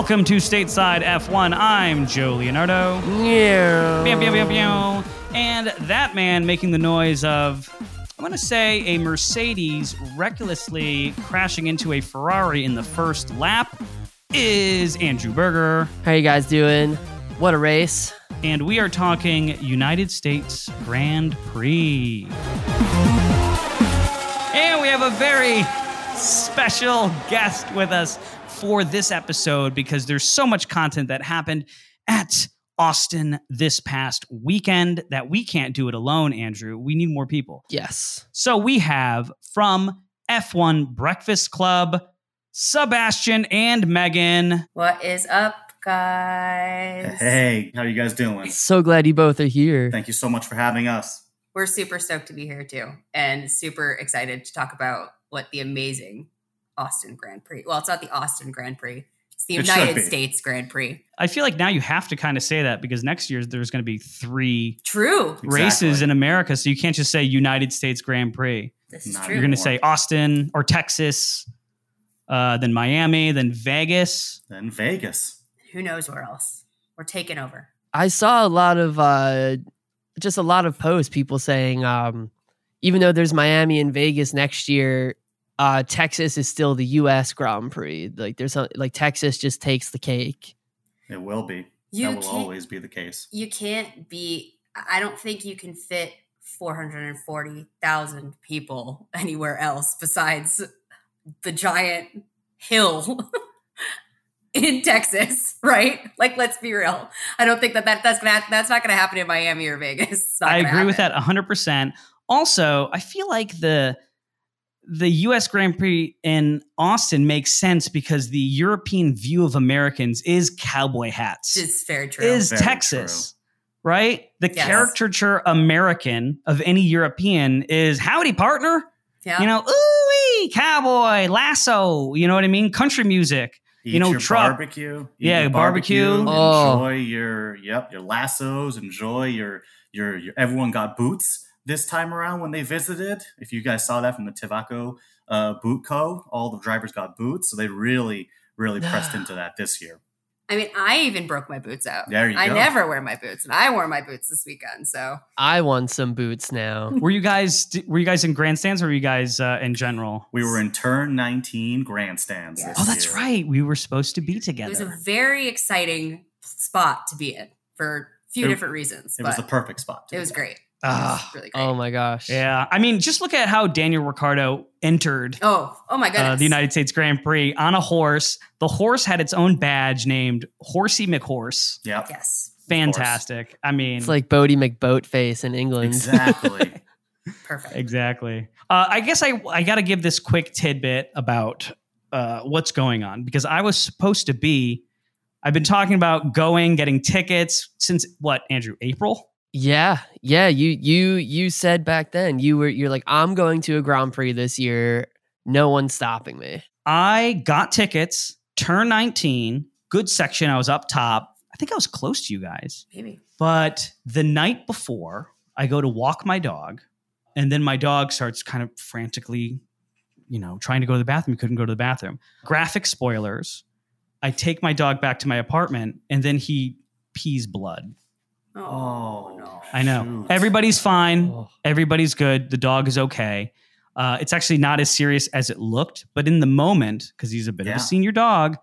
Welcome to Stateside F1. I'm Joe Leonardo. Yeah. And that man making the noise of, I'm going to say, a Mercedes recklessly crashing into a Ferrari in the first lap is Andrew Berger. How you guys doing? What a race. And we are talking United States Grand Prix. And we have a very special guest with us for this episode because there's so much content that happened at Austin this past weekend that we can't do it alone, Andrew. We need more people. Yes. So we have from F1 Breakfast Club, Sebastian and Megan. What is up, guys? Hey, how are you guys doing? So glad you both are here. Thank you so much for having us. We're super stoked to be here too, and super excited to talk about what the amazing Austin Grand Prix. Well, it's not the Austin Grand Prix; it's the It United. States Grand Prix. I feel like now you have to kind of say that because next year there's going to be three True. races Exactly. in America. So you can't just say United States Grand Prix. This is Not true. You're going to say Austin or Texas, uh, then Miami, then Vegas. Then Vegas. Who knows where else? We're taking over. I saw a lot of uh just a lot of posts people saying um even though there's Miami and Vegas next year, uh Texas is still the US Grand Prix. Like there's some, like Texas just takes the cake. It will be. You that will always be the case. You can't be. I don't think you can fit 440,000 people anywhere else besides the giant hill in Texas, right? Like, let's be real. I don't think that, that that's gonna that's not gonna happen in Miami or Vegas. I gonna agree with happen. that 100%. Also, I feel like the the US Grand Prix in Austin makes sense because the European view of Americans is cowboy hats. It's very true. is Very Texas. Right? The Yes. caricature American of any European is howdy partner. yeah. You know, ooh cowboy, lasso, you know what I mean? Country music. Eat You know, your truck- barbecue. Eat Yeah, your barbecue. Oh. Enjoy your yep, your lassos. Enjoy your, your your everyone got boots this time around when they visited. If you guys saw that from the Tecovas uh, boot co, all the drivers got boots, so they really really pressed into that this year. I mean, I even broke my boots out. There you I go. never wear my boots, and I wore my boots this weekend. So I want some boots now. Were you guys were you guys in grandstands or were you guys uh, in general? We were in turn 19 grandstands. Yes. this Oh, that's year. right. We were supposed to be together. it was a very exciting spot to be in for a few It- different reasons. It was the perfect spot. to it do was that. great. Ah, really. Oh my gosh. yeah. I mean, just look at how Daniel Ricciardo entered Oh, oh my goodness. uh, the United States Grand Prix on a horse. The horse had its own badge named Horsey McHorse. Yep. Yes, Fantastic. I mean, It's like Boaty McBoatface in England. Exactly. perfect. Exactly. Uh, I guess I I got to give this quick tidbit about uh, what's going on because I was supposed to be. I've been talking about going, getting tickets since what Andrew April. Yeah, yeah. You you you said back then you were you're like I'm going to a Grand Prix this year. No one's stopping me. I got tickets, turn 19, good section. I was up top. I think I was close to you guys. Maybe. But the night before, I go to walk my dog, and then my dog starts kind of frantically, you know, trying to go to the bathroom. He couldn't go to the bathroom. Graphic spoilers. I take my dog back to my apartment, and then he pees blood. Oh, Oh. no. I know. Shoot. Everybody's fine. Oh. Everybody's good. The dog is okay. Uh, it's actually not as serious as it looked, but in the moment, because he's a bit of a senior dog,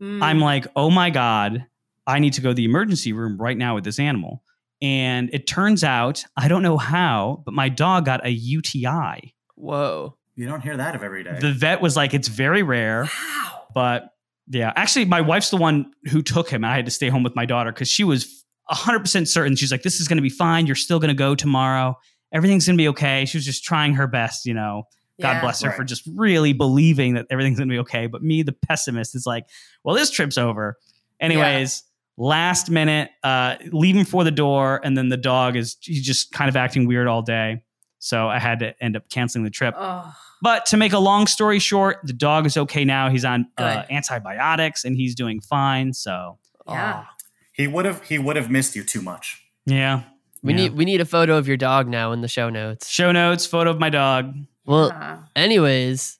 Mm. I'm like, oh my God, I need to go to the emergency room right now with this animal. And it turns out, I don't know how, but my dog got a UTI. Whoa. You don't hear that of every day. The vet was like, it's very rare, wow. but yeah. Actually, my wife's the one who took him. I had to stay home with my daughter because she was 100% certain. She's like, this is going to be fine. You're still going to go tomorrow. Everything's going to be okay. She was just trying her best, you know. God Yeah. bless her for just really believing that everything's gonna be okay. But me, the pessimist, is like, well, this trip's over. Anyways, last minute, uh, leaving for the door, and then the dog is he's just kind of acting weird all day. So I had to end up canceling the trip. Oh, But to make a long story short, the dog is okay now. He's on uh, antibiotics and he's doing fine. So Yeah. Aw. He would have he would have missed you too much. yeah, We Yeah. need we need a photo of your dog now in the show notes. show notes, photo of my dog. Well, Yeah. anyways,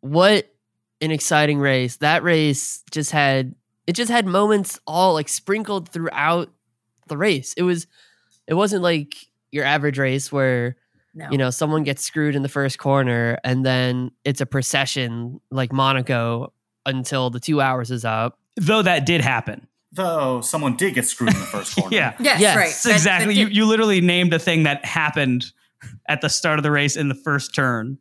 what an exciting race. That race just had it just had moments all like sprinkled throughout the race. It was it wasn't like your average race where No. you know someone gets screwed in the first corner and then it's a procession like Monaco until the 2 hours is up. Though that did happen. Though someone did get screwed in the first corner. Yeah. Yes, Yes, right. That's That- exactly. that You, you literally named a thing that happened at the start of the race in the first turn.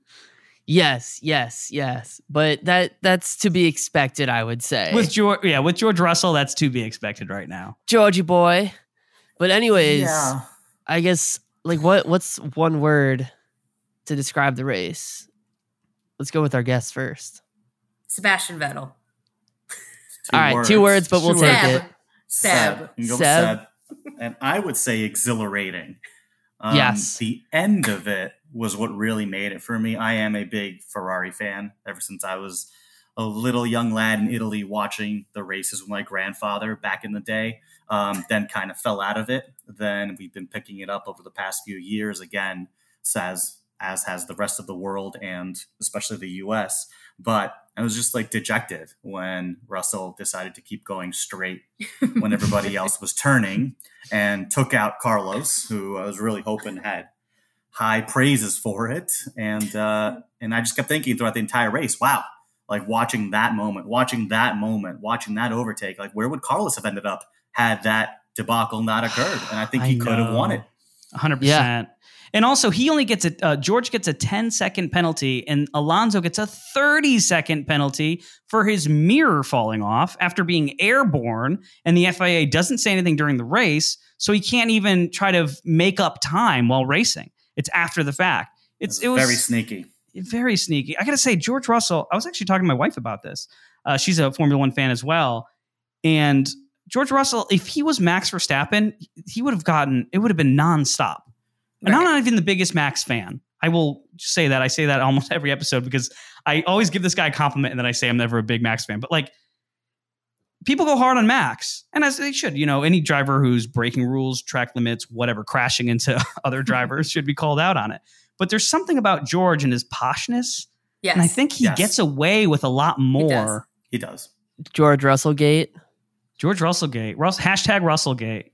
Yes, yes, yes. But that that's to be expected, I would say. With George, yeah, with George Russell, that's to be expected right now. Georgie boy. But anyways, Yeah. I guess like what what's one word to describe the race? Let's go with our guest first. Sebastian Vettel. Two All right, two words, but we'll Two take it. Seb. Seb. You can go with Seb. Seb. And I would say exhilarating. Um, Yes. The end of it was what really made it for me. I am a big Ferrari fan ever since I was a little young lad in Italy watching the races with my grandfather back in the day. Um, then kind of fell out of it. Then we've been picking it up over the past few years again, as as has the rest of the world and especially the U.S. But I was just like dejected when Russell decided to keep going straight when everybody else was turning and took out Carlos, who I was really hoping had high praises for it. And uh, and I just kept thinking throughout the entire race, wow, like watching that moment, watching that moment, watching that overtake, like where would Carlos have ended up had that debacle not occurred? And I think he I could have won it. 100%. And also, he only gets a, uh, George gets a 10 second penalty, and Alonso gets a 30 second penalty for his mirror falling off after being airborne. And the FIA doesn't say anything during the race, so he can't even try to make up time while racing. It's after the fact. It's it was very sneaky. very sneaky. I got to say, George Russell, I was actually talking to my wife about this. Uh, she's a Formula One fan as well. And George Russell, if he was Max Verstappen, he would have gotten, it would have been nonstop. And I'm not even the biggest Max fan. I will say that. I say that almost every episode because I always give this guy a compliment and then I say I'm never a big Max fan. But like, people go hard on Max, and as they should. You know, any driver who's breaking rules, track limits, whatever, crashing into other drivers should be called out on it. But there's something about George and his poshness, Yes. and I think he Yes. gets away with a lot more. He does. George Russellgate. George Russellgate, Russ, hashtag Russellgate.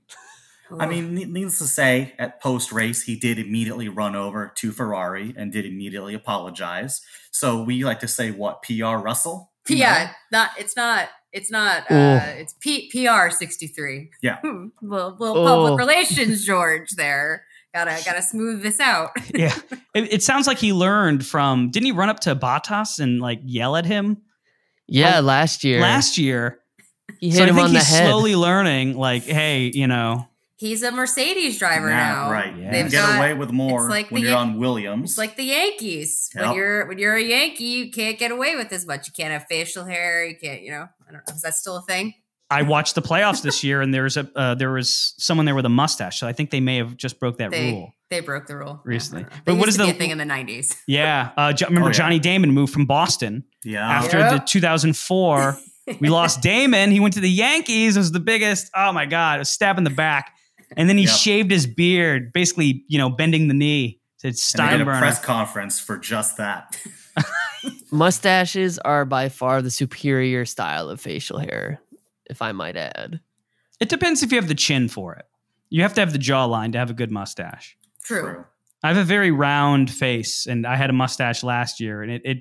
I mean, needless to say, at post race, he did immediately run over to Ferrari and did immediately apologize. So we like to say, what, PR Russell? You yeah, know? not it's not it's not uh it's P- PR 63. Yeah. Hmm, little, little Oh. public relations George there. Gotta gotta smooth this out. Yeah, it, it sounds like he learned from. Didn't he run up to Bottas and like yell at him Yeah, Oh, last year. last year? he so hit I him think on the he's head. slowly learning. Like, hey, you know, He's a Mercedes driver Nah, now. right. Yeah. They've get got- away with more it's like when the you're Yan- on Williams. It's like the Yankees. When you're when you're a Yankee, you can't get away with as much. You can't have facial hair. You can't, you know. I don't know. Is that still a thing? I watched the playoffs this year, and there's a uh, there was someone there with a mustache. So I think they may have just broke that They rule. they broke the rule Recently. I. But That what used is to be the- thing in the nineties? Yeah, uh, Jo- remember Oh, yeah. Johnny Damon moved from Boston yeah. after Yeah. the 2004. we lost Damon. He went to the Yankees. It was the biggest. Oh my god, a stab in the back. And then he Yep. shaved his beard, basically, you know, bending the knee to and they a Steinbrenner. press conference for just that. Mustaches are by far the superior style of facial hair, if I might add. It depends if you have the chin for it. You have to have the jawline to have a good mustache. True. I have a very round face, and I had a mustache last year, and it it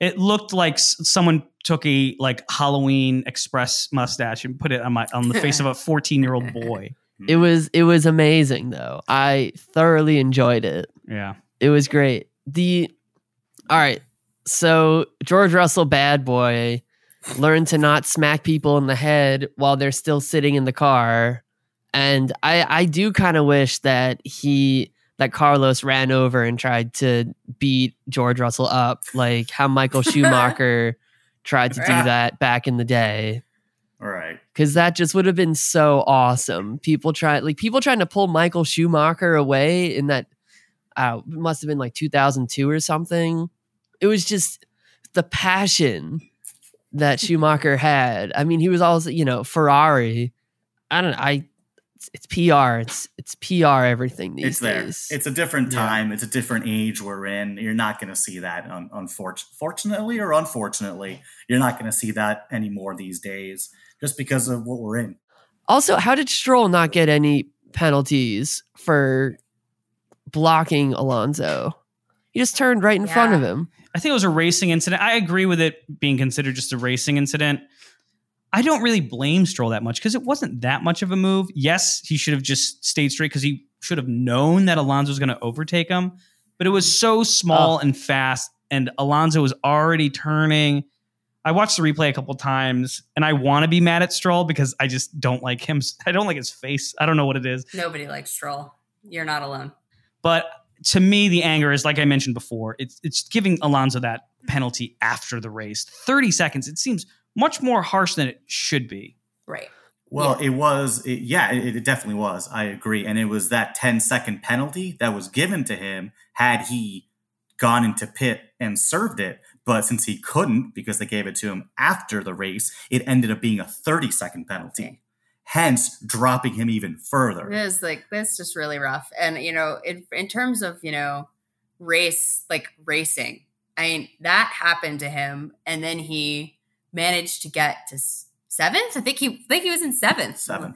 it looked like someone took a like Halloween Express mustache and put it on my on the face of a fourteen year old boy. It hmm. was it was amazing though. I thoroughly enjoyed it. Yeah, It was great. The all right. So George Russell, bad boy, learned to not smack people in the head while they're still sitting in the car. And I I do kind of wish that he that Carlos ran over and tried to beat George Russell up, like how Michael Schumacher tried to do that back in the day All right. because that just would have been so awesome. People try like people trying to pull Michael Schumacher away in that uh, must have been like 2002 or something. It was just the passion that Schumacher had. I mean, he was also you know Ferrari. I don't know. I it's, it's PR. It's it's PR everything these It's there. days. It's a different Yeah. time. It's a different age we're in. You're not going to see that, un- unfortunately, or unfortunately, you're not going to see that anymore these days. Just because of what we're in. Also, how did Stroll not get any penalties for blocking Alonso? He just turned right in front of him. I think it was a racing incident. I agree with it being considered just a racing incident. I don't really blame Stroll that much because it wasn't that much of a move. Yes, he should have just stayed straight because he should have known that Alonso was going to overtake him, but it was so small and fast, and Alonso was already turning. I watched the replay a couple times, and I want to be mad at Stroll because I just don't like him. I don't like his face. I don't know what it is. Nobody likes Stroll. You're not alone. But to me, the anger is like I mentioned before. It's it's giving Alonso that penalty after the race, thirty seconds. It seems much more harsh than it should be. Right. Well, it was, it, yeah, it, it definitely was. I agree. And it was that 10 second penalty that was given to him had he gone into pit and served it. But since he couldn't because they gave it to him after the race, it ended up being a 30 second penalty, hence dropping him even It further. is like that's just really rough. And you know, in in terms of you know race like racing, I mean that happened to him, and then he managed to get to seventh. I think he I think he was in seventh. Seven.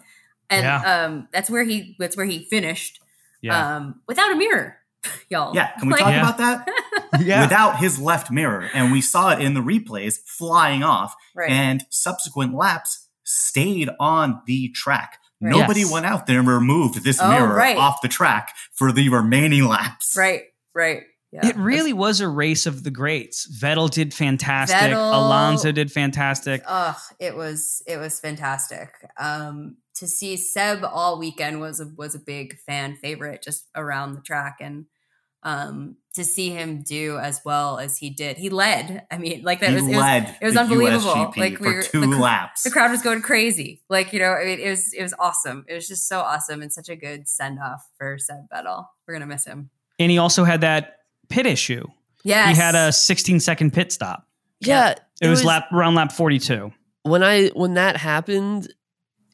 and Yeah. um, that's where he that's where he finished. Yeah, Um, without a mirror, y'all. Yeah. Can we Like- talk Yeah. about that? Without his left mirror. And we saw it in the replays flying off. Right. and subsequent laps stayed on the track. Right. Nobody Yes. went out there and removed this Oh, mirror right. off the track for the remaining laps. right. Right. Yeah. it really was a race of the greats. Vettel did fantastic. Vettel- Alonso did fantastic. Ugh, it was it was fantastic. Um, to see Seb all weekend was a was a big fan favorite just around the track, and um, to see him do as well as he did, he led. I mean, like that He was, it was led it was the unbelievable. USGP Like, we for were- two the laps. the crowd was going crazy. Like you know, I mean, it was it was awesome. It was just so awesome and such a good send off for Seb Vettel. We're gonna miss him. And he also had that pit issue. Yeah. He had a 16 second pit stop. Yeah, It, was, lap around lap 42. when I when that happened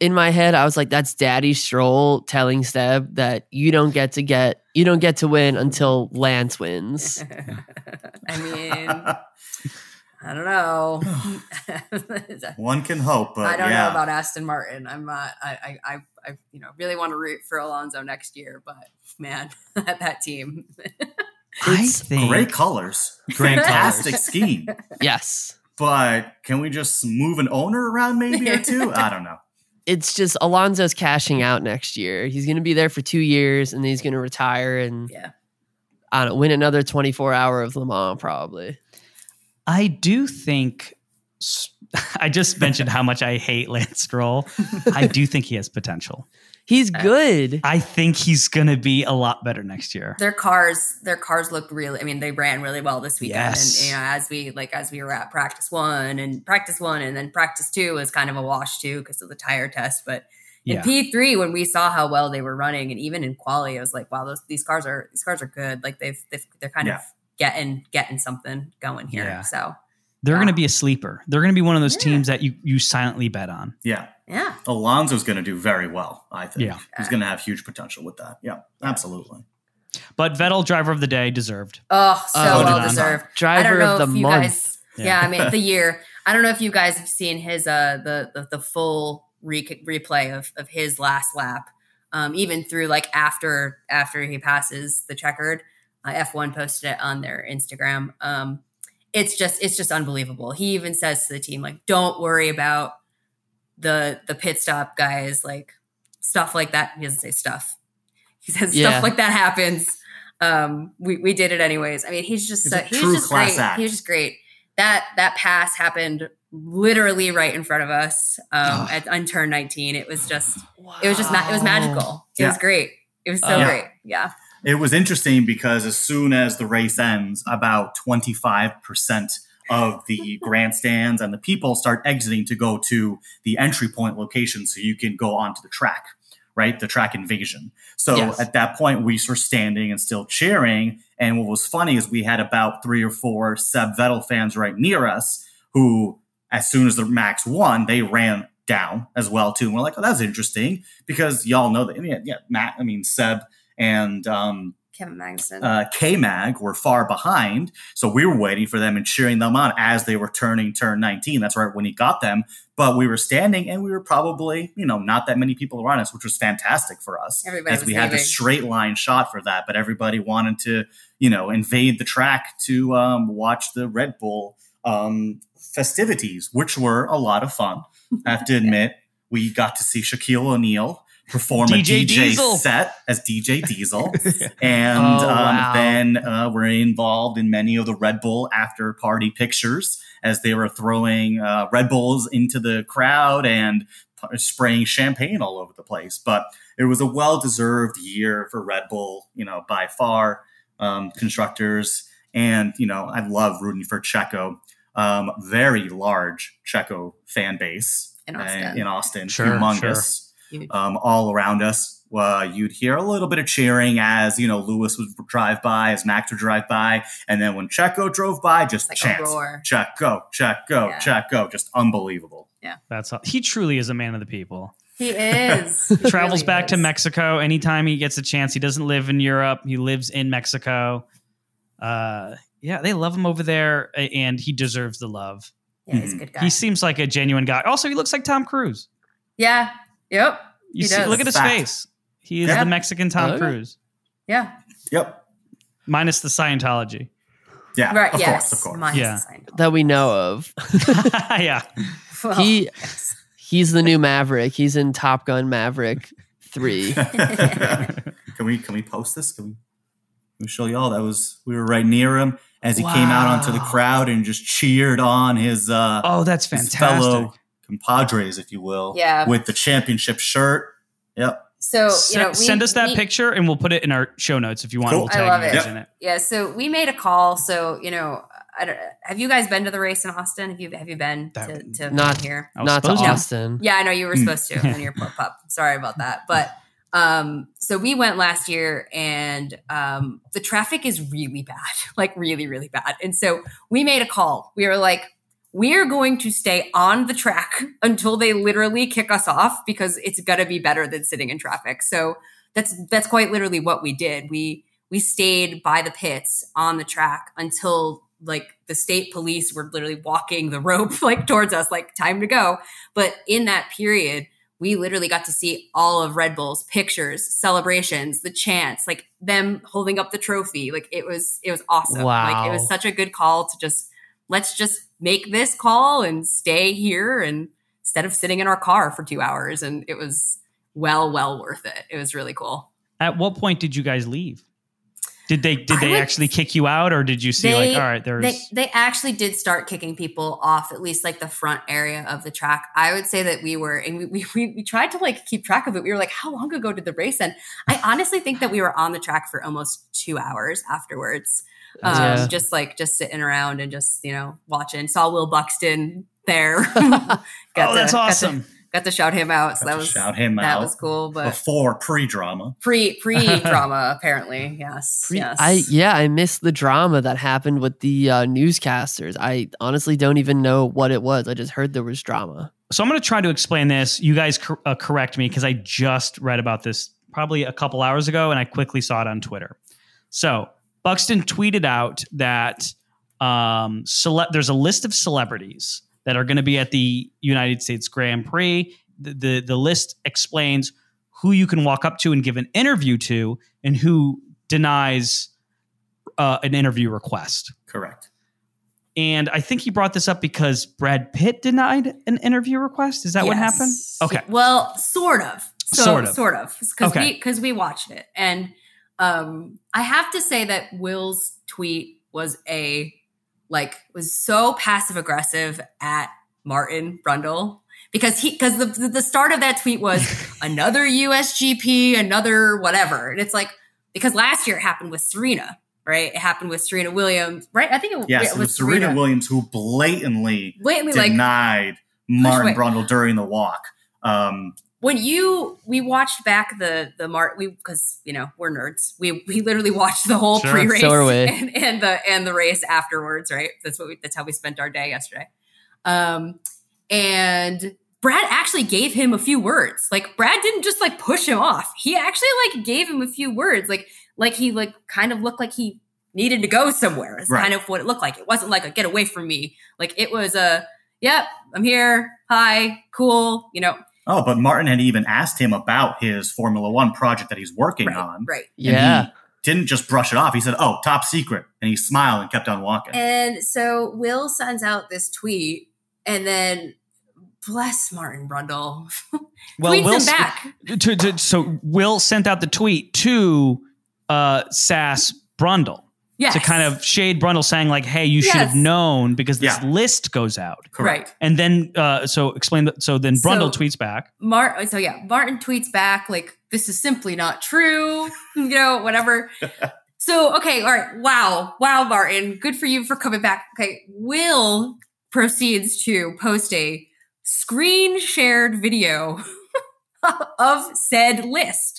in my head, I was like, "That's Daddy Stroll telling Seb that you don't get to get you don't get to win until Lance wins." I mean, I don't know. One can hope, but I don't yeah. know about Aston Martin. I'm not. I, I, I, I, you know, really want to root for Alonso next year, but man, that, that team. I think Great colors. Great Fantastic scheme. yes, But can we just move an owner around maybe or two? I don't know. It's just Alonso's cashing out next year. He's going to be there for two years, and then he's going to retire and yeah, I don't win another twenty four hour of Le Mans probably. I do think. I just mentioned how much I hate Lance Stroll. I do think he has potential. He's Uh, good. I think he's going to be a lot better next year. their cars, their cars looked really. I mean, they ran really well this weekend, Yes. and you know, as we like as we were at practice one and practice one, and then practice two was kind of a wash too because of the tire test, but. In Yeah. P three, when we saw how well they were running, and even in quality, I was like, "Wow, those these cars are these cars are good. Like they've, they've they're kind Yeah. of getting getting something going here." Yeah. So They're Yeah. going to be a sleeper. They're going to be one of those Yeah. teams that you you silently bet on. Yeah. Yeah, Alonso's going to do very well, I think. Yeah. He's going to have huge potential with that. Yeah, absolutely. But Vettel, driver of the day, deserved. Oh, so Oh, well did I. deserved. I Driver don't know of the if you month. guys. Yeah. Yeah. I mean the year. I don't know if you guys have seen his uh the the, the full re- replay of of his last lap, um, even through like after after he passes the checkered. Uh, F1 posted it on their Instagram. Um, it's just it's just unbelievable. He even says to the team like, "Don't worry about the the pit stop guys, like stuff like that." He doesn't say stuff. He says Yeah. stuff like that happens. Um, we we did it anyways. I mean, he's just He's so, a he true was just great. act. He was just great. That that pass happened literally right in front of us um, at on turn 19. It was just it was just ma- it was magical. It was great. It was so Uh, great. Yeah. It was interesting because as soon as the race ends, about 25% of the grandstands and the people start exiting to go to the entry point location so you can go onto the track, right? The track invasion. So Yes. at that point, we were standing and still cheering. And what was funny is we had about three or four Seb Vettel fans right near us who, as soon as the Max won, they ran down as well too. And we're like, oh, that's interesting because y'all know that. Yeah, yeah, Matt. I mean, Seb and um, Kevin Magnussen. uh, K Mag were far behind. So we were waiting for them and cheering them on as they were turning turn 19. That's right when he got them. But we were standing and we were probably, you know, not that many people around us, which was fantastic for us. Everybody as we had the straight line shot for that. But everybody wanted to, you know, invade the track to um, watch the Red Bull um, festivities, which were a lot of fun. I have to admit, we got to see Shaquille O'Neal perform DJ a DJ Diesel. set as DJ Diesel. and Oh, um, wow. then uh, we're involved in many of the Red Bull after party pictures as they were throwing uh, Red Bulls into the crowd and p- spraying champagne all over the place. But it was a well deserved year for Red Bull, you know, by far, um, constructors. And, you know, I love rooting for Checo. Um, very large Checo fan base In Austin. in Austin, Sure, humongous Huge. Um, all around us. Uh, you'd hear a little bit of cheering as you know Lewis would drive by, as Max would drive by, and then when Checo drove by, just Like a chants, roar. Checo, Checo, Yeah. Checo, just unbelievable. Yeah, that's all. he truly is a man of the people. He is. He Travels really back to. Mexico anytime he gets a chance. He doesn't live in Europe. He lives in Mexico. Uh, yeah, they love him over there, and he deserves the love. Yeah, he's a good guy. He seems like a genuine guy. Also, he looks like Tom Cruise. yeah. Yep. You He see, does. look at his Fact. face. He is Yeah. the Mexican Tom Okay. Cruise, Yeah. Yep. minus the Scientology. Yeah. Right. Of yes. course. Of course. Mine's Yeah. the that we know of. yeah, Well, He- yes. He's the new Maverick. He's in Top Gun Maverick 3. can we can we post this? Can we, can we show y'all that was we were right near him as he came out onto the crowd and just cheered on his uh Oh, that's his fantastic. fellow compadres, if you will. Yeah. With the championship shirt. Yep. So you Send, know, we, send us that we- picture and we'll put it in our show notes if you want. Cool. We'll I love you it. guys Yep. in it. Yeah, so we made a call. So you know, I don't, have you guys been to the race in Austin? Have you have you been to, That- to Not- here? Not to. Austin. Yeah, I know you were Hmm. supposed to, and you're poor pup. Sorry about that, but um, so we went last year, and um, the traffic is really bad, like really, really bad. And so we made a call. We were like, we are going to stay on the track until they literally kick us off because it's gonna be better than sitting in traffic. So that's that's quite literally what we did. We we stayed by the pits on the track until like the state police were literally walking the rope like towards us like time to go but in that period we literally got to see all of red bull's pictures celebrations the chants like them holding up the trophy like it was it was awesome like it was such a good call to just let's just make this call and stay here and instead of sitting in our car for two hours. And it was well well worth it. It was really cool. At what point did you guys leave? Did they did they would- actually kick you out, or did you see They- like, all right, there's they they actually did start kicking people off at least like the front area of the track. I would say that we were and we, we, we, we tried to like keep track of it. We were like how long ago did the race end? I honestly think that we were on the track for almost two hours afterwards um, Yeah. just like just sitting around and just you know watching saw will buxton there got oh, that's to, got to- awesome. got to shout him out so Got that was shout him that out was cool but before pre-drama. pre pre drama apparently yes Pre- yes I yeah, I missed the drama that happened with the uh, newscasters. I honestly don't even know what it was. I just heard there was drama. So I'm going to try to explain this. You guys cor- uh, correct me because I just read about this probably a couple hours ago, and I quickly saw it on Twitter. So Buxton tweeted out that um, cele- there's a list of celebrities that are going to be at the United States Grand Prix. The, the the list explains who you can walk up to and give an interview to, and who denies uh, an interview request. Correct. And I think he brought this up because Brad Pitt denied an interview request. Is that what happened? Okay. Well, sort of. So, Sort of. Sort of. Because Okay. we because we watched it, and um, I have to say that Will's tweet was a like was so passive aggressive at Martin Brundle because he because the the- start of that tweet was another USGP, another whatever, and it's like because last year it happened with Serena, right? It happened with Serena Williams, right? I think it, Yes, it it was Serena Williams who blatantly Blatantly, like denied Martin. Brundle during the walk. Um, when you we watched back the the mart we because you know we're nerds we we literally watched the whole Sure. pre-race So and, and the and the race afterwards right that's what we that's how we spent our day yesterday um and Brad actually gave him a few words. Like Brad didn't just like push him off. He actually like gave him a few words. Like like he like kind of looked like he needed to go somewhere. It's Right. kind of what it looked like. It wasn't like a get away from me. Like it was a yep, I'm here. Hi, cool. You know, Oh, but Martin had even asked him about his Formula One project that he's working right, on. right. And Yeah. he didn't just brush it off. He said, "Oh, top secret," and he smiled and kept on walking. And so Will sends out this tweet, and then bless Martin Brundle Well, tweets Will back. to, to, so Will sent out the tweet to uh, Sass Brundle Yes. to kind of shade Brundle, saying like, "Hey, you should have known because this Yeah. list goes out." right. And then, uh, so explain that. So then Brundle So- tweets back. Mar- so yeah, Martin tweets back like, "This is simply not true," you know, whatever. so okay, all right, wow, wow, Martin, good for you for coming back. Okay, Will proceeds to post a screen shared video of said list.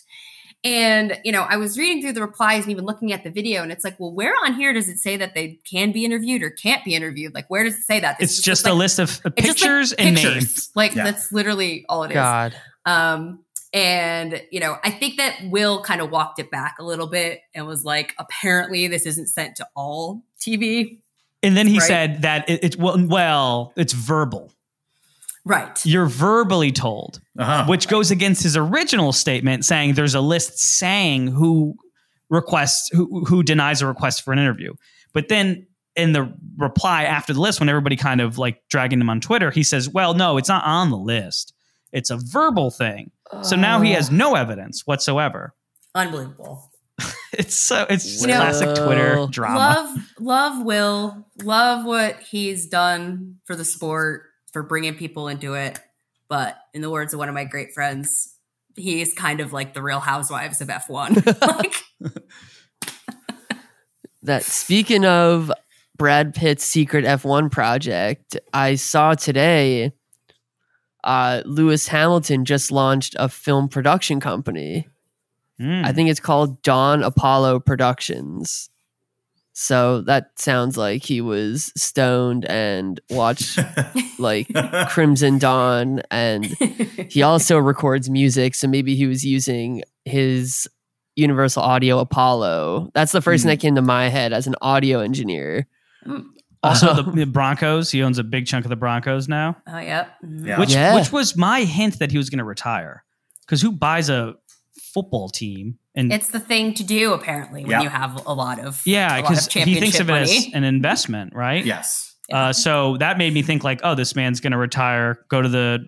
And, you know, I was reading through the replies and even looking at the video, and it's like, well, where on here does it say that they can be interviewed or can't be interviewed? Like, where does it say that? It's just a like- list of it's just, like, pictures and pictures. names. Like, Yeah. that's literally all it is. God. Um, and you know, I think that Will kind of walked it back a little bit and was like, apparently this isn't sent to all TV. And then he Right. said that it, it's well, well, it's verbal. Right. You're verbally told, Uh-huh. which goes against his original statement saying there's a list saying who requests who who denies a request for an interview. But then in the reply after the list, when everybody kind of like dragging him on Twitter, he says, "Well, no, it's not on the list. It's a verbal thing." So now he has no evidence whatsoever. Unbelievable. It's so it's just You know- classic Twitter drama. Love, love Will. Love what he's done for the sport, for bringing people into it. But in the words of one of my great friends, he's kind of like the real housewives of F1. like, that speaking of Brad Pitt's secret F1 project, I saw today uh Lewis Hamilton just launched a film production company. Mm. I think it's called Dawn Apollo Productions. So that sounds like he was stoned and watched like Crimson Dawn and he also records music so maybe he was using his Universal Audio Apollo. That's the first thing Hmm. that came to my head as an audio engineer. also the, the Broncos. He owns a big chunk of the Broncos now. oh, yep. Mhm. Yeah. which Yeah. which was my hint that he was going to retire because who buys a football team and It's the thing to do, apparently, when Yeah. you have a lot of yeah a lot of because he thinks of it as an investment right yes. uh, so that made me think like oh this man's going to retire go to the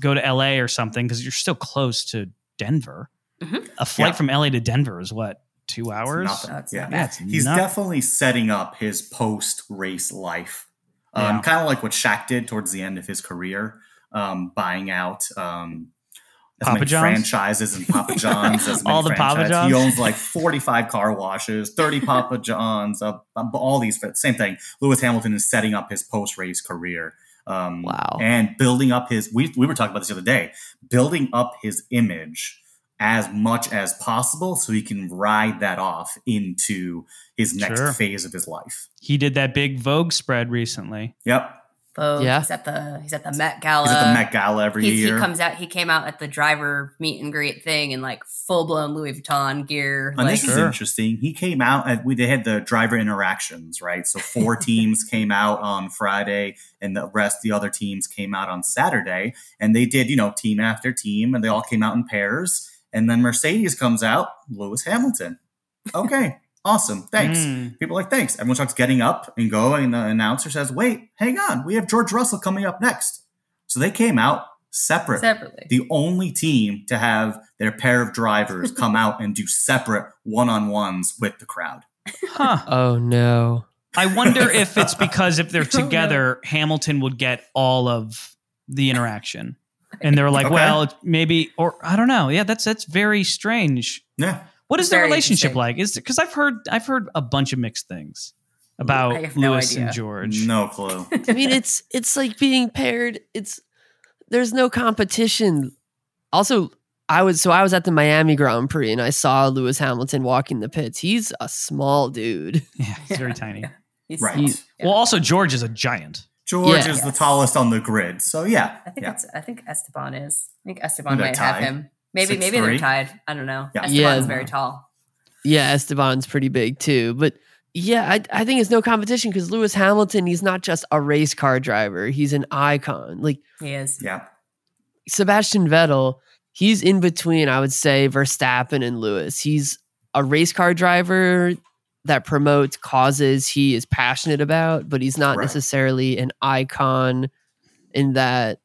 go to la or something because you're still close to denver Mhm. a flight Yeah. from la to denver is what two hours Nothing. That's yeah. not yeah it's He's nothing. definitely setting up his post race life. Um, Yeah. Kind of like what Shaq did towards the end of his career, um, buying out um, as Papa many John's? franchises and Papa John's. As many All the Papa John's. He owns like 45 car washes, 30 Papa John's, uh, all these. Same thing. Lewis Hamilton is setting up his post race career. Um, Wow. And building up his, we, we were talking about this the other day, building up his image as much as possible so he can ride that off into his next Sure. phase of his life. he did that big vogue spread recently Yep. Vogue. Yeah. He's at the he's at the Met Gala. He's at the Met Gala every He's- he comes out. He came out at the driver meet and greet thing in like full blown Louis Vuitton gear. and like, this is Sure. interesting. He came out at we they had the driver interactions, right? So four teams came out on Friday and the rest the other teams came out on Saturday and they did, you know, team after team and they all came out in pairs. And then Mercedes comes out, Lewis Hamilton. Okay, awesome. Thanks. Mm. People are like, thanks. Everyone starts getting up and going, and the announcer says, wait, hang on, we have George Russell coming up next. So they came out separate. separately. The only team to have their pair of drivers come out and do separate one on ones with the crowd. huh Oh no. I wonder if it's because if they're Oh, no. together, Hamilton would get all of the interaction. And they're like, Okay. well, maybe, or I don't know. Yeah, that's that's very strange. Yeah. What is their Very relationship like? Is because I've heard I've heard a bunch of mixed things about no Lewis idea. and George. No clue. I mean it's it's like being paired. It's there's no competition. Also, I was so I was at the Miami Grand Prix and I saw Lewis Hamilton walking the pits. He's a small dude. Yeah, it's very tiny. He's- Right. You- Well, also George is a giant. George Yeah. is the tallest on the grid. So yeah, I think yeah. it's I think Esteban is. I think Esteban They're might have him. Maybe Six maybe three. they're tied. I don't know. Yeah. Esteban's Yeah. very tall. Yeah, Esteban's pretty big too. But yeah, I, I think it's no competition because Lewis Hamilton, he's not just a race car driver, he's an icon. Like He is. yeah. Sebastian Vettel, he's in between, I would say, Verstappen and Lewis. He's a race car driver that promotes causes he is passionate about, but he's not Right. necessarily an icon in that.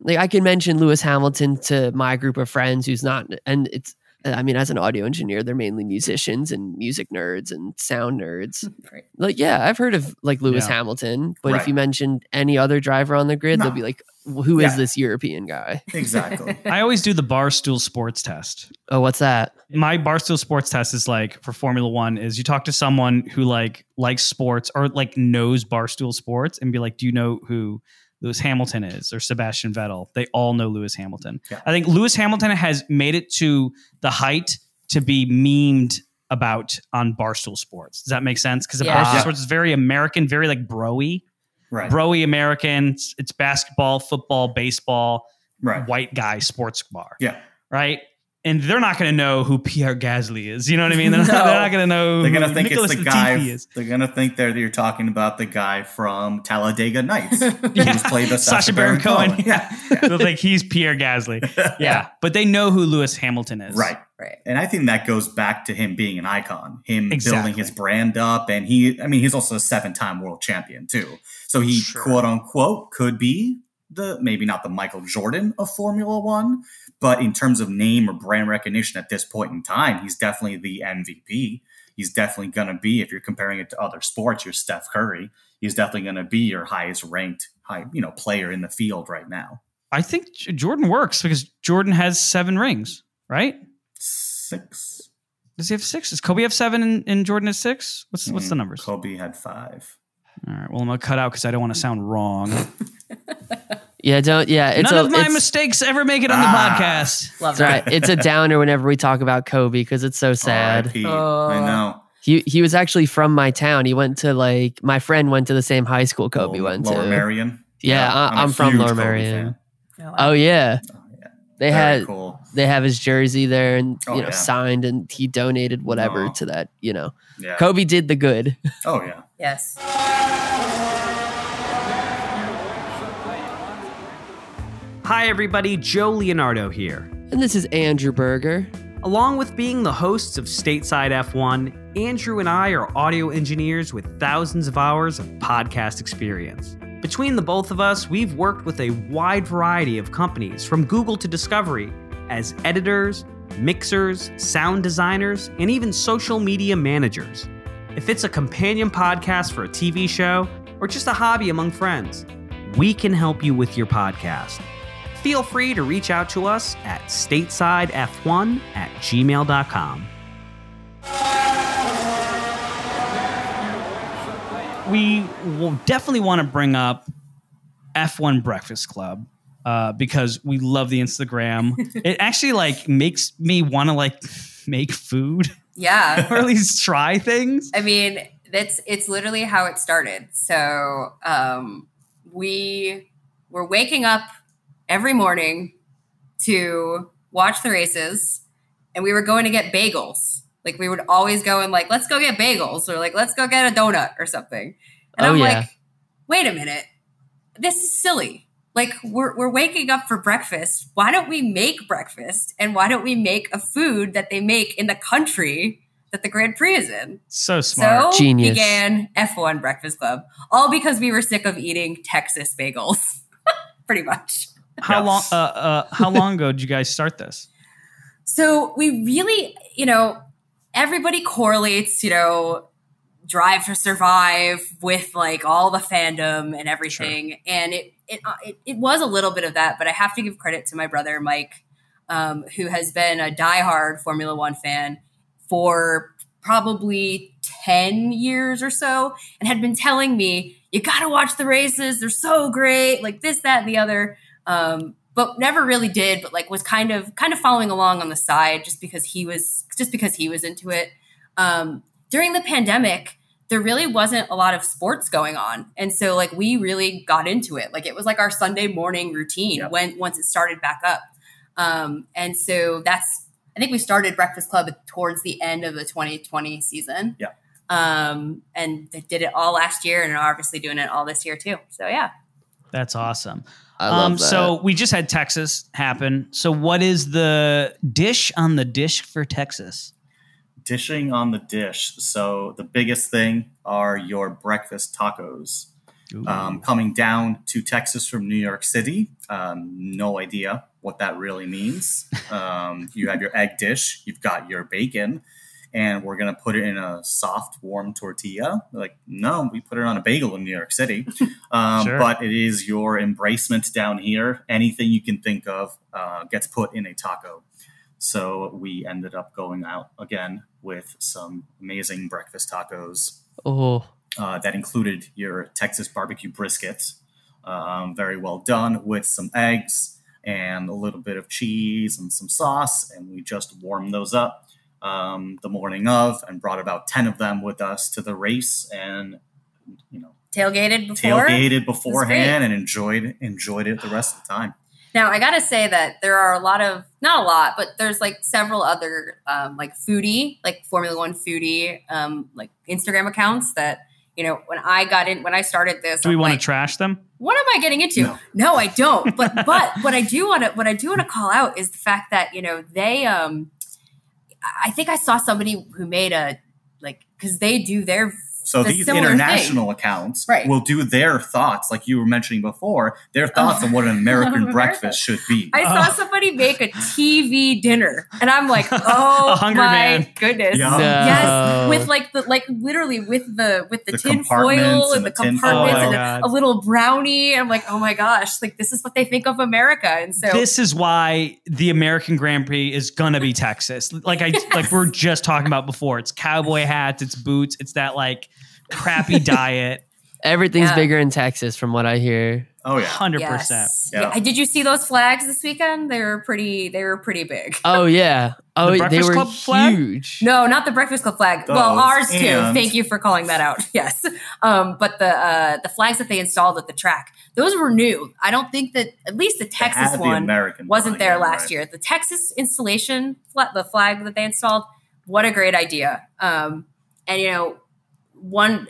Like I can mention Lewis Hamilton to my group of friends who's not, and it's. Uh, I mean, as an audio engineer, they're mainly musicians and music nerds and sound nerds. Mm-hmm. Right. Like, yeah, I've heard of like Lewis Yeah. Hamilton, but if you mentioned any other driver on the grid, they'll be like, "Who is Yeah. this European guy?" Exactly. I always do the Barstool Sports test. Oh, what's that? my barstool sports test is like for formula one is you talk to someone who like likes sports or like knows barstool sports and be like do you know who lewis hamilton is or sebastian vettel they all know lewis hamilton Yeah. i think lewis hamilton has made it to the height to be memed about on barstool sports does that make sense because Yeah. barstool Yeah. sports is very american very like broy right. broy american it's, it's basketball football baseball right. white guy sports bar Yeah. right? And they're not going to know who Pierre Gasly is. You know what I mean? They're not, No. they're not going to know They're gonna think Nicholas it's the Latifi guy. is. They're gonna think that you're talking about the guy from Talladega Nights. Yeah. Who's played the Sacha Baron Cohen. Yeah. They'll think he's Pierre Gasly. Yeah. But they know who Lewis Hamilton is. Right. Right. And I think that goes back to him being an icon, him Exactly. building his brand up. And he, I mean, he's also a seven time world champion, too. So he, Sure. quote unquote, could be the maybe not the Michael Jordan of Formula One, but in terms of name or brand recognition at this point in time, he's definitely the MVP. He's definitely going to be, if you're comparing it to other sports, your Steph Curry. He's definitely going to be your highest ranked, high, you know, player in the field right now. I think Jordan works because Jordan has seven rings, right? Six. Does he have six? Does Kobe have seven and, and Jordan has six? What's what's the Mm, numbers? Kobe had five. All right. Well, I'm gonna cut out because I don't want to sound wrong. Yeah, don't. Yeah, it's None a, of my it's, mistakes ever make it on the Ah. podcast. Love It's that. right. It's a downer whenever we talk about Kobe because it's so sad. Oh. I know. He he was actually from my town. He went to like my friend went to the same high school Kobe Lower- went Lower to. Merion. Yeah, I'm from Lower Kobe Merion. fan. Oh. Oh yeah, Oh, yeah. they Very had cool. they have his jersey there and Oh, you know yeah. signed and he donated whatever Oh. to that. You know, Yeah. Kobe did the good. Oh yeah. Yes. Hi, everybody. Joe Leonardo here. And this is Andrew Berger. Along with being the hosts of Stateside F1, Andrew and I are audio engineers with thousands of hours of podcast experience. Between the both of us, we've worked with a wide variety of companies, from Google to Discovery, as editors, mixers, sound designers, and even social media managers. If it's a companion podcast for a TV show or just a hobby among friends, we can help you with your podcast. Feel free to reach out to us at statesidef1 at gmail.com. we will definitely want to bring up F1 Breakfast Club uh, because we love the Instagram. it actually like makes me want to like make food Yeah. or at least try things. I mean, that's it's literally how it started. So um, we were waking up every morning to watch the races, and we were going to get bagels. Like we would always go and like, let's go get bagels, or like, let's go get a donut or something. And Oh, I'm yeah. like, wait a minute, this is silly. Like we're we're waking up for breakfast. Why don't we make breakfast? And why don't we make a food that they make in the country that the Grand Prix is in? So smart. So Genius. began F1 Breakfast Club, all because we were sick of eating Texas bagels, pretty much. How Yeah. long? Uh, uh, how long ago did you guys start this? So we really, you know, everybody correlates, you know, Drive to Survive with like all the fandom and everything, and it it, uh, it it was a little bit of that, but I have to give credit to my brother Mike, um, who has been a diehard Formula One fan for probably 10 years or so and had been telling me, you got to watch the races. They're so great, like this, that, and the other. Um, but never really did, but like was kind of kind of following along on the side just because he was just because he was into it. Um, during the pandemic, there really wasn't a lot of sports going on. And so like we really got into it. Like it was like our Sunday morning routine Yep. when once it started back up. Um, and so that's I think we started Breakfast Club towards the end of the 2020 season. Yeah. Um, and they did it all last year and are obviously doing it all this year too. So yeah. That's awesome. I love um, that. so we just had Texas happen. So what is the dish on the dish for Texas? Dishing on the dish. So the biggest thing are your breakfast tacos. Um, coming down to Texas from New York City, um, no idea what that really means. Um, you have your egg dish, you've got your bacon, and we're gonna put it in a soft, warm tortilla. Like, no, we put it on a bagel in New York City. Um, Sure. But it is your embracement down here. Anything you can think of uh, gets put in a taco. So we ended up going out again with some amazing breakfast tacos oh, uh, that included your Texas barbecue brisket, um, very well done with some eggs and a little bit of cheese and some sauce. And we just warmed those up um, the morning of and brought about 10 of them with us to the race and, you know, Tailgated before. tailgated beforehand and enjoyed enjoyed it the rest of the time. Now I gotta say that there are a lot of not a lot, but there's like several other um, like foodie, like Formula One foodie, um, like Instagram accounts that you know when I got in when I started this. Do we I'm want like, to trash them? what am I getting into? No. No, I don't. But but what I do want to what I do want to call out is the fact that you know they um I think I saw somebody who made a like because they do their So The these similar international accounts Right. will do their thoughts, like you were mentioning before, their thoughts on what an American America. breakfast should be. I saw Oh. somebody make a TV dinner, and I'm like, oh A Hungry my Man. goodness, Yeah. No. yes, with like the like literally with the with the, The tin foil and and the, the tin compartments foil. and Oh a, a little brownie. I'm like, oh my gosh, like this is what they think of America, and so This is why the American Grand Prix is gonna be Texas. Like I like we are just talking about before. It's cowboy hats, it's boots, it's that like crappy diet. everything's Yeah. bigger in Texas, from what I hear. Oh yeah. Hundred percent. yes, Yeah. yeah. Did you see those flags this weekend? They were pretty. They were pretty big. Oh yeah. Oh, The they were Club flag? huge. No, not the Breakfast Club flag. well, Those ours too. Thank you for calling that out. Yes, um, but the uh, the flags that they installed at the track, those were new. I don't think that at least the Texas had the one American wasn't there again, last right. year. The Texas installation, the flag that they installed, what a great idea. Um, and you know, one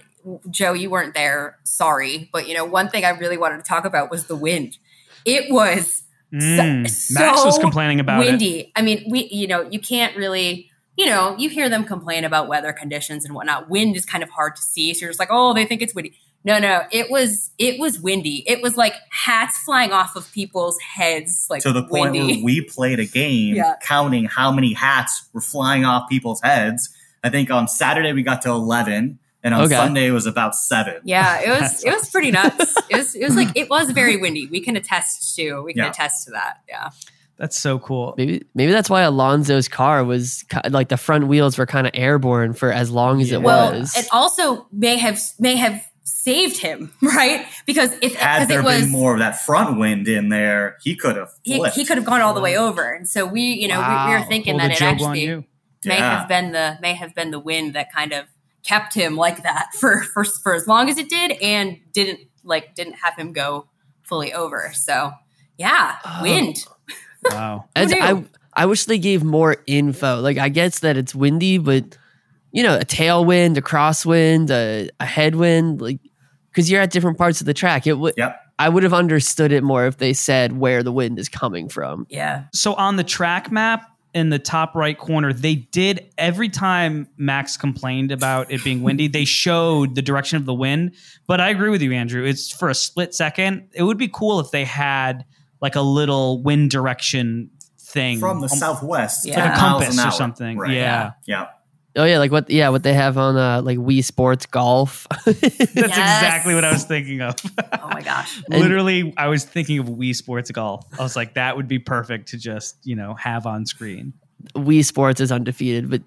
Joe, you weren't there. Sorry, but you know, one thing I really wanted to talk about was the wind. It was Mm. So- Max was complaining about it. windy. I mean, we, you know, you can't really, you know, you hear them complain about weather conditions and whatnot. Wind is kind of hard to see. So you're just like, oh, they think it's windy. No, no, it was, it was windy. It was like hats flying off of people's heads, like to the point windy. where we played a game Yeah. counting how many hats were flying off people's heads. I think on Saturday we got to 11 and on Okay. Sunday it was about 7. yeah, it was, it was pretty nuts. It was, it was like, it was very windy. We can attest to, we can Yeah. attest to that. Yeah. That's so cool. Maybe maybe that's why Alonso's car was like the front wheels were kind of airborne for as long as it Well, was. it also may have, may have saved him, right? Because if, Had there it was, been more of that front wind in there, he could have he, flipped. he could have gone all the way over. And so we, you know, we, we were thinking Pull that it actually may Yeah. have been the may have been the wind that kind of kept him like that for for for as long as it did and didn't like didn't have him go fully over. So yeah, Oh. wind. Wow. As- knew? I I wish they gave more info. Like I guess that it's windy, but you know, a tailwind, a crosswind, a, a headwind, like because you're at different parts of the track. It would Yep. I would have understood it more if they said where the wind is coming from. Yeah. So on the track map in the top right corner, they did every time Max complained about it being windy, they showed the direction of the wind. But I agree with you, Andrew. It's for a split second. It would be cool if they had like a little wind direction thing from the Um, southwest. Yeah. Like a compass or something. Right. Yeah. Yeah. Oh yeah, like what? Yeah, what they have on uh, like Wii Sports Golf. That's Yes. exactly what I was thinking of. Oh my gosh. And- Literally, I was thinking of Wii Sports Golf. I was like, that would be perfect to just, you know, have on screen. Wii Sports is undefeated, but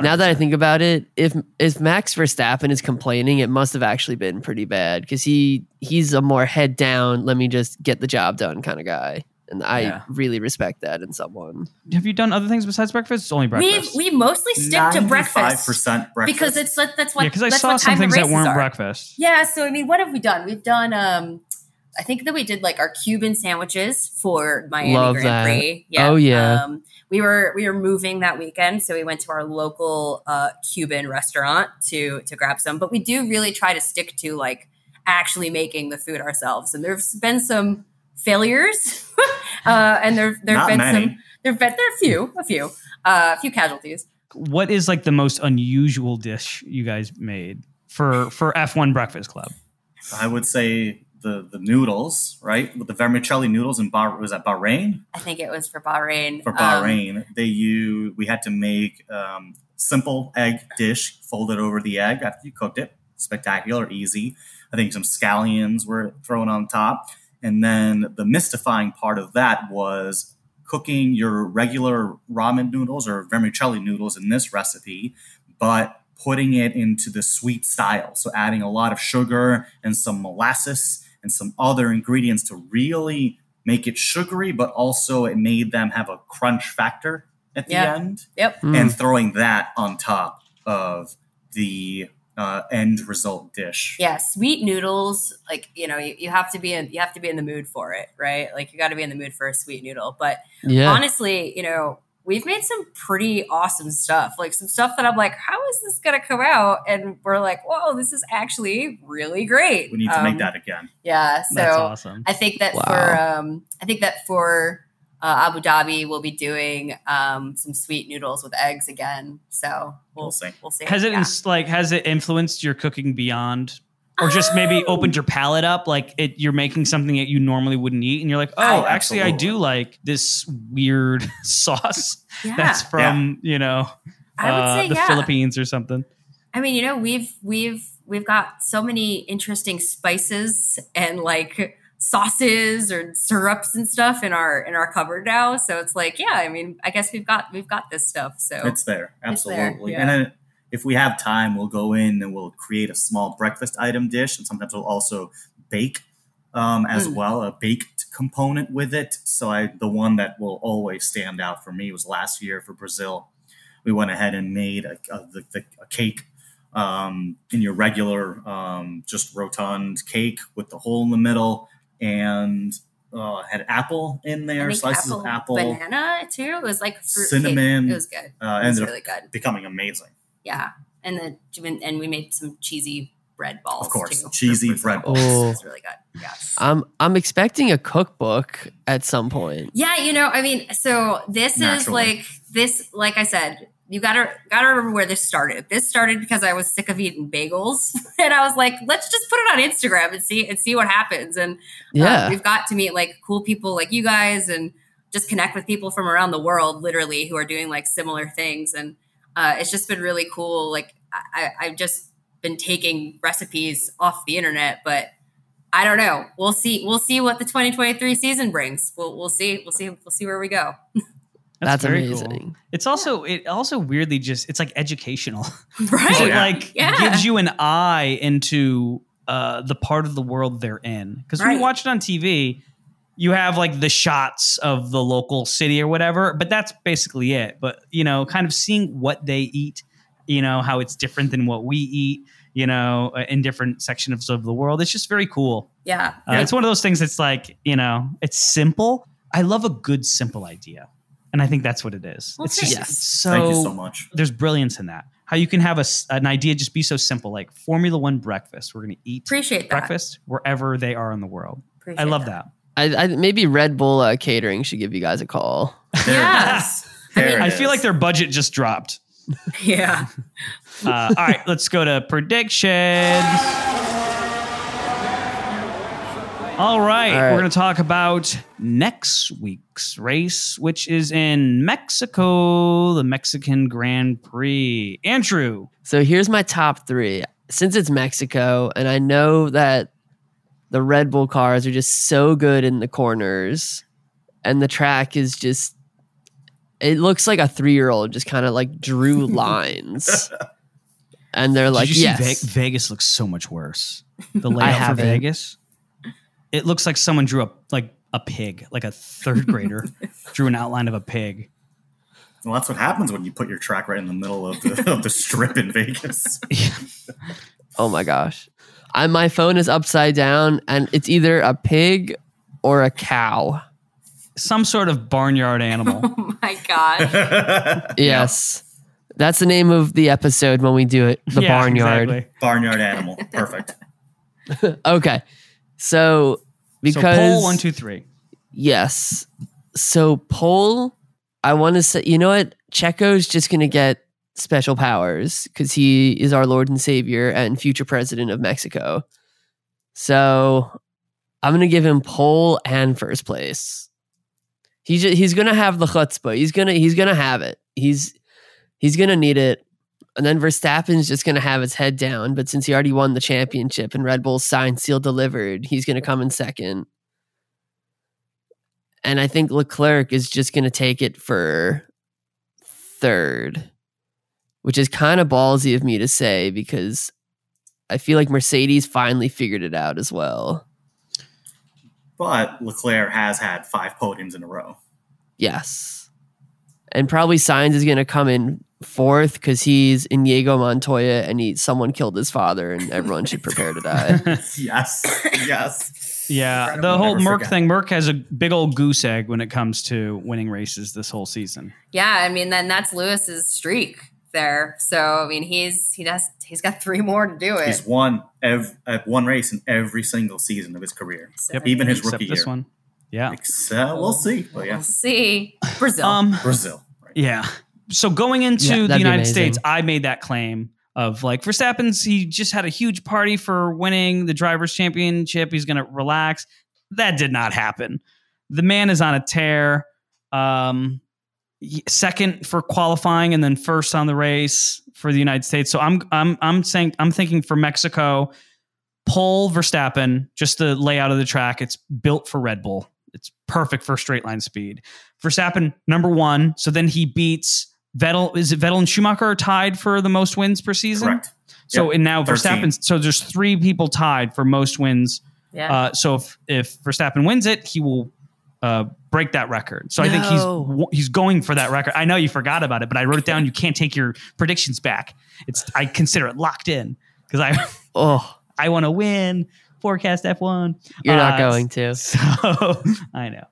now that I think about it, if if Max Verstappen is complaining, it must have actually been pretty bad because he he's a more head down, let me just get the job done kind of guy. And I Yeah. really respect that in someone. Have you done other things besides breakfast? It's only We breakfast. we mostly stick to breakfast percent breakfast because it's like that's what yeah, because I saw some things that weren't are. breakfast. Yeah, so I mean, what have we done? We've done um I think that we did like our Cuban sandwiches for Miami Love Grand that. Prix. Oh, yeah. Um, we were we were moving that weekend, so we went to our local uh, Cuban restaurant to to grab some. But we do really try to stick to like actually making the food ourselves. And there's been some failures, uh, and there there've been many. some there've been there are a few a few uh, a few casualties. What is like the most unusual dish you guys made for for F1 Breakfast Club? I would say the the noodles, right? With the vermicelli noodles in Bah- was that Bahrain? I think it was for Bahrain. For Um, Bahrain, they you we had to make um, simple egg dish folded over the egg after you cooked it. Spectacular, easy. I think some scallions were thrown on top, and then the mystifying part of that was cooking your regular ramen noodles or vermicelli noodles in this recipe, but putting it into the sweet style. So adding a lot of sugar and some molasses and some other ingredients to really make it sugary, but also it made them have a crunch factor at the Yeah. end. Yep. Mm. And throwing that on top of the uh, end result dish. yeah sweet noodles like you know you, you have to be in you have to be in the mood for it right like you got to be in the mood for a sweet noodle but yeah. honestly you know we've made some pretty awesome stuff like some stuff that i'm like how is this gonna come out and we're like whoa this is actually really great We need to Um, make that again. yeah so That's awesome. i think that Wow. for um i think that for uh, Abu Dhabi, we'll be doing um, some sweet noodles with eggs again. So we'll, We'll see. We'll see. Has it Yeah. ins- like has it influenced your cooking beyond, or just maybe Um, opened your palate up? Like it, you're making something that you normally wouldn't eat, and you're like, oh, I- actually, I do like this weird sauce yeah. that's from you know uh, say the yeah. Philippines or something. I mean, you know, we've we've we've got so many interesting spices and like sauces or syrups and stuff in our in our cupboard now. So it's like, yeah, I mean, I guess we've got we've got this stuff. So It's there, It's there, absolutely. yeah. And then if we have time, we'll go in and we'll create a small breakfast item dish, and sometimes we'll also bake um, as Mm. well, a baked component with it. So I, the one that will always stand out for me was last year for Brazil. We went ahead and made a, a, the, the, a cake um, in your regular, um, just rotund cake with the hole in the middle, and uh, had apple in there, think slices of apple, banana too. It was like fruit Cinnamon. Cake. It was good. uh, It was ended up really good. becoming amazing. Yeah, and then and we made some cheesy bread balls. Of course, too, cheesy bread balls. It was really good. Yeah. I'm I'm expecting a cookbook at some point. Yeah, you know, I mean, so this is like this, like I said, you gotta gotta remember where this started. This started because I was sick of eating bagels, and I was like, let's just put it on Instagram and see and see what happens. And uh, Yeah. we've got to meet like cool people like you guys, and just connect with people from around the world, literally, who are doing like similar things. And uh, it's just been really cool. Like I, I- I've just been taking recipes off the internet, but I don't know. We'll see. We'll see what the 2023 season brings. We'll we'll see. We'll see. We'll see where we go. That's, very amazing. Cool. It's also it also weirdly just it's like educational. Right. It yeah. like Yeah. gives you an eye into uh, the part of the world they're in. Because when you watch it on TV, you have like the shots of the local city or whatever, but that's basically it. But you know, kind of seeing what they eat, you know, how it's different than what we eat, you know, uh, in different sections of the world. It's just very cool. Yeah. Uh, It's one of those things that's like, you know, it's simple. I love a good simple idea. And I think that's what it is. Well, it's just thanks. it's so, Thank you so much. there's brilliance in that. How you can have a, s- an idea just be so simple, like Formula One breakfast. We're going to eat Appreciate that. breakfast wherever they are in the world. Appreciate I love that. I, I maybe Red Bull uh, Catering should give you guys a call. Yes. There mean, I feel like their budget just dropped. yeah. Uh, all right, let's go to predictions. All right, All right. we're going to talk about next week's race, which is in Mexico, the Mexican Grand Prix. Andrew, So here's my top three. Since it's Mexico, and I know that the Red Bull cars are just so good in the corners, and the track is just. It looks like a three year old just kind of like drew lines. And they're like, yes. see Ve- Vegas looks so much worse. The layout for. Vegas, it looks like someone drew a like a pig, like a third grader drew an outline of a pig. Well, that's what happens when you put your track right in the middle of the, of the strip in Vegas. Oh my gosh. I, my phone is upside down and it's either a pig or a cow. Some sort of barnyard animal. Oh my gosh. Yes. That's the name of the episode when we do it. The Yeah, barnyard. exactly. Barnyard animal. Perfect. Okay. So because so pole one, two, three. Yes. So pole, I want to say, you know what? Checo's just going to get special powers because he is our Lord and Savior and future president of Mexico. So I'm going to give him pole and first place. He's just, he's going to have the chutzpah. He's going to he's going to have it. He's he's going to need it. And then Verstappen's just going to have his head down. But since he already won the championship and Red Bull's signed, sealed, delivered, he's going to come in second. And I think Leclerc is just going to take it for third, which is kind of ballsy of me to say because I feel like Mercedes finally figured it out as well. But Leclerc has had five podiums in a row. Yes. And probably Sainz is going to come in fourth because he's Inigo Montoya and he someone killed his father and everyone should prepare to die. yes. Yes. Yeah, Incredible. the whole Merc forget. thing. Merc has a big old goose egg when it comes to winning races this whole season. yeah, I mean, then that's Lewis's streak there. So I mean, he's he does he's got three more to do it. He's won ev- uh, one race in every single season of his career. So Even his Except rookie this year. one. Yeah. Except, we'll see. But We'll yeah, see. Brazil. Um. Brazil. Right. Yeah. So going into Yeah, the United. States, I made that claim of like Verstappen's. He just had a huge party for winning the drivers' championship. He's going to relax. That did not happen. The man is on a tear. Um, second for qualifying and then first on the race for the United States. So I'm I'm I'm saying I'm thinking for Mexico, pull Verstappen. Just the layout of the track. It's built for Red Bull. It's perfect for straight line speed. Verstappen number one. So then he beats Vettel. Is it Vettel and Schumacher are tied for the most wins per season? Correct. So Yep, and now 13. Verstappen. So there's three people tied for most wins. yeah. Uh, so if if Verstappen wins it, he will uh, break that record. So I think he's he's going for that record. I know you forgot about it, but I wrote it down. You can't take your predictions back. It's I consider it locked in because I oh, I want to win. Forecast F1. you're not Uh, going to. So I know.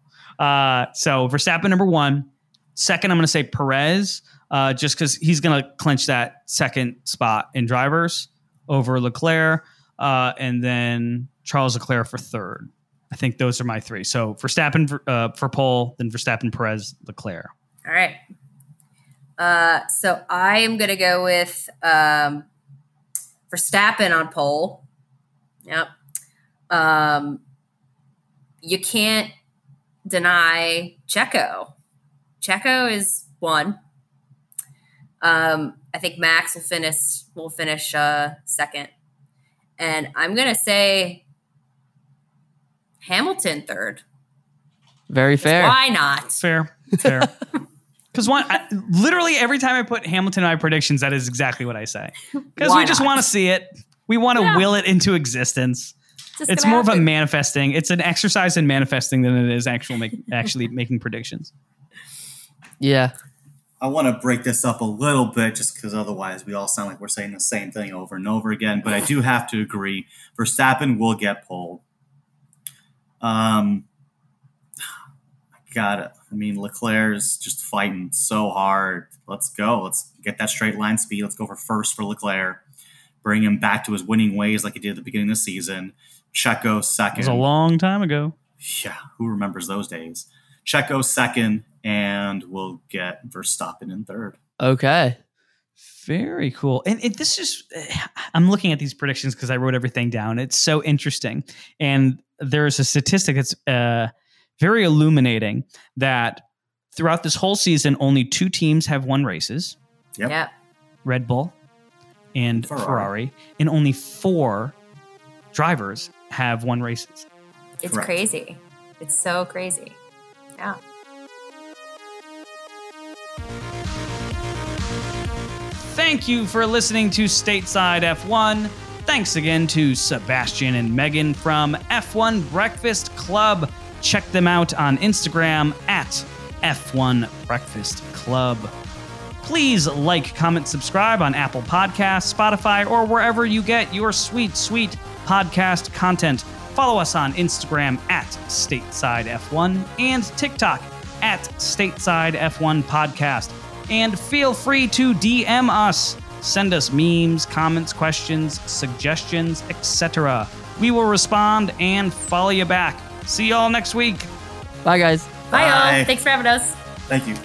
Uh, so Verstappen number one. Second, I'm going to say Perez, uh, just because he's going to clinch that second spot in drivers over Leclerc, uh, and then Charles Leclerc for third. I think those are my three. So Verstappen for, uh, for pole, then Verstappen, Perez, Leclerc. All right. Uh, so I am going to go with um, Verstappen on pole. Yep. Um, you can't deny Checo. Checo is one. Um, I think Max will finish will finish uh, second, and I'm going to say Hamilton third. Very fair. Why not? Fair, fair. Because one, I, literally every time I put Hamilton in my predictions, that is exactly what I say. Because we just want to see it. We want to Yeah. will it into existence. Just it's gonna more of a manifesting. It's an exercise in manifesting than it is actual make, actually making predictions. Yeah. I want to break this up a little bit just because otherwise we all sound like we're saying the same thing over and over again. But I do have to agree. Verstappen will get pulled. Um, I got it. I mean, Leclerc's just fighting so hard. Let's go. Let's get that straight line speed. Let's go for first for Leclerc. Bring him back to his winning ways like he did at the beginning of the season. Checo second. It second. was a long time ago. Yeah, who remembers those days? Checo second, and we'll get Verstappen in third. Okay. Very cool. And it, this is, I'm looking at these predictions because I wrote everything down. It's so interesting. And there's a statistic that's uh, very illuminating that throughout this whole season, only two teams have won races Yep. Yeah. Red Bull and Ferrari. Ferrari, and only four drivers have won races. It's Correct. crazy. It's so crazy. Yeah. Thank you for listening to Stateside F1. Thanks again to Sebastian and Megan from F1 Breakfast Club. check them out on Instagram at F1 Breakfast Club. Please like, comment, subscribe on Apple Podcasts, Spotify, or wherever you get your sweet, sweet podcast content. Follow us on Instagram at Stateside F1 and TikTok at Stateside F1 Podcast. And feel free to DM us. Send us memes, comments, questions, suggestions, etc. We will respond and follow you back. See y'all next week. Bye, guys. Bye, Bye. y'all. Thanks for having us. Thank you.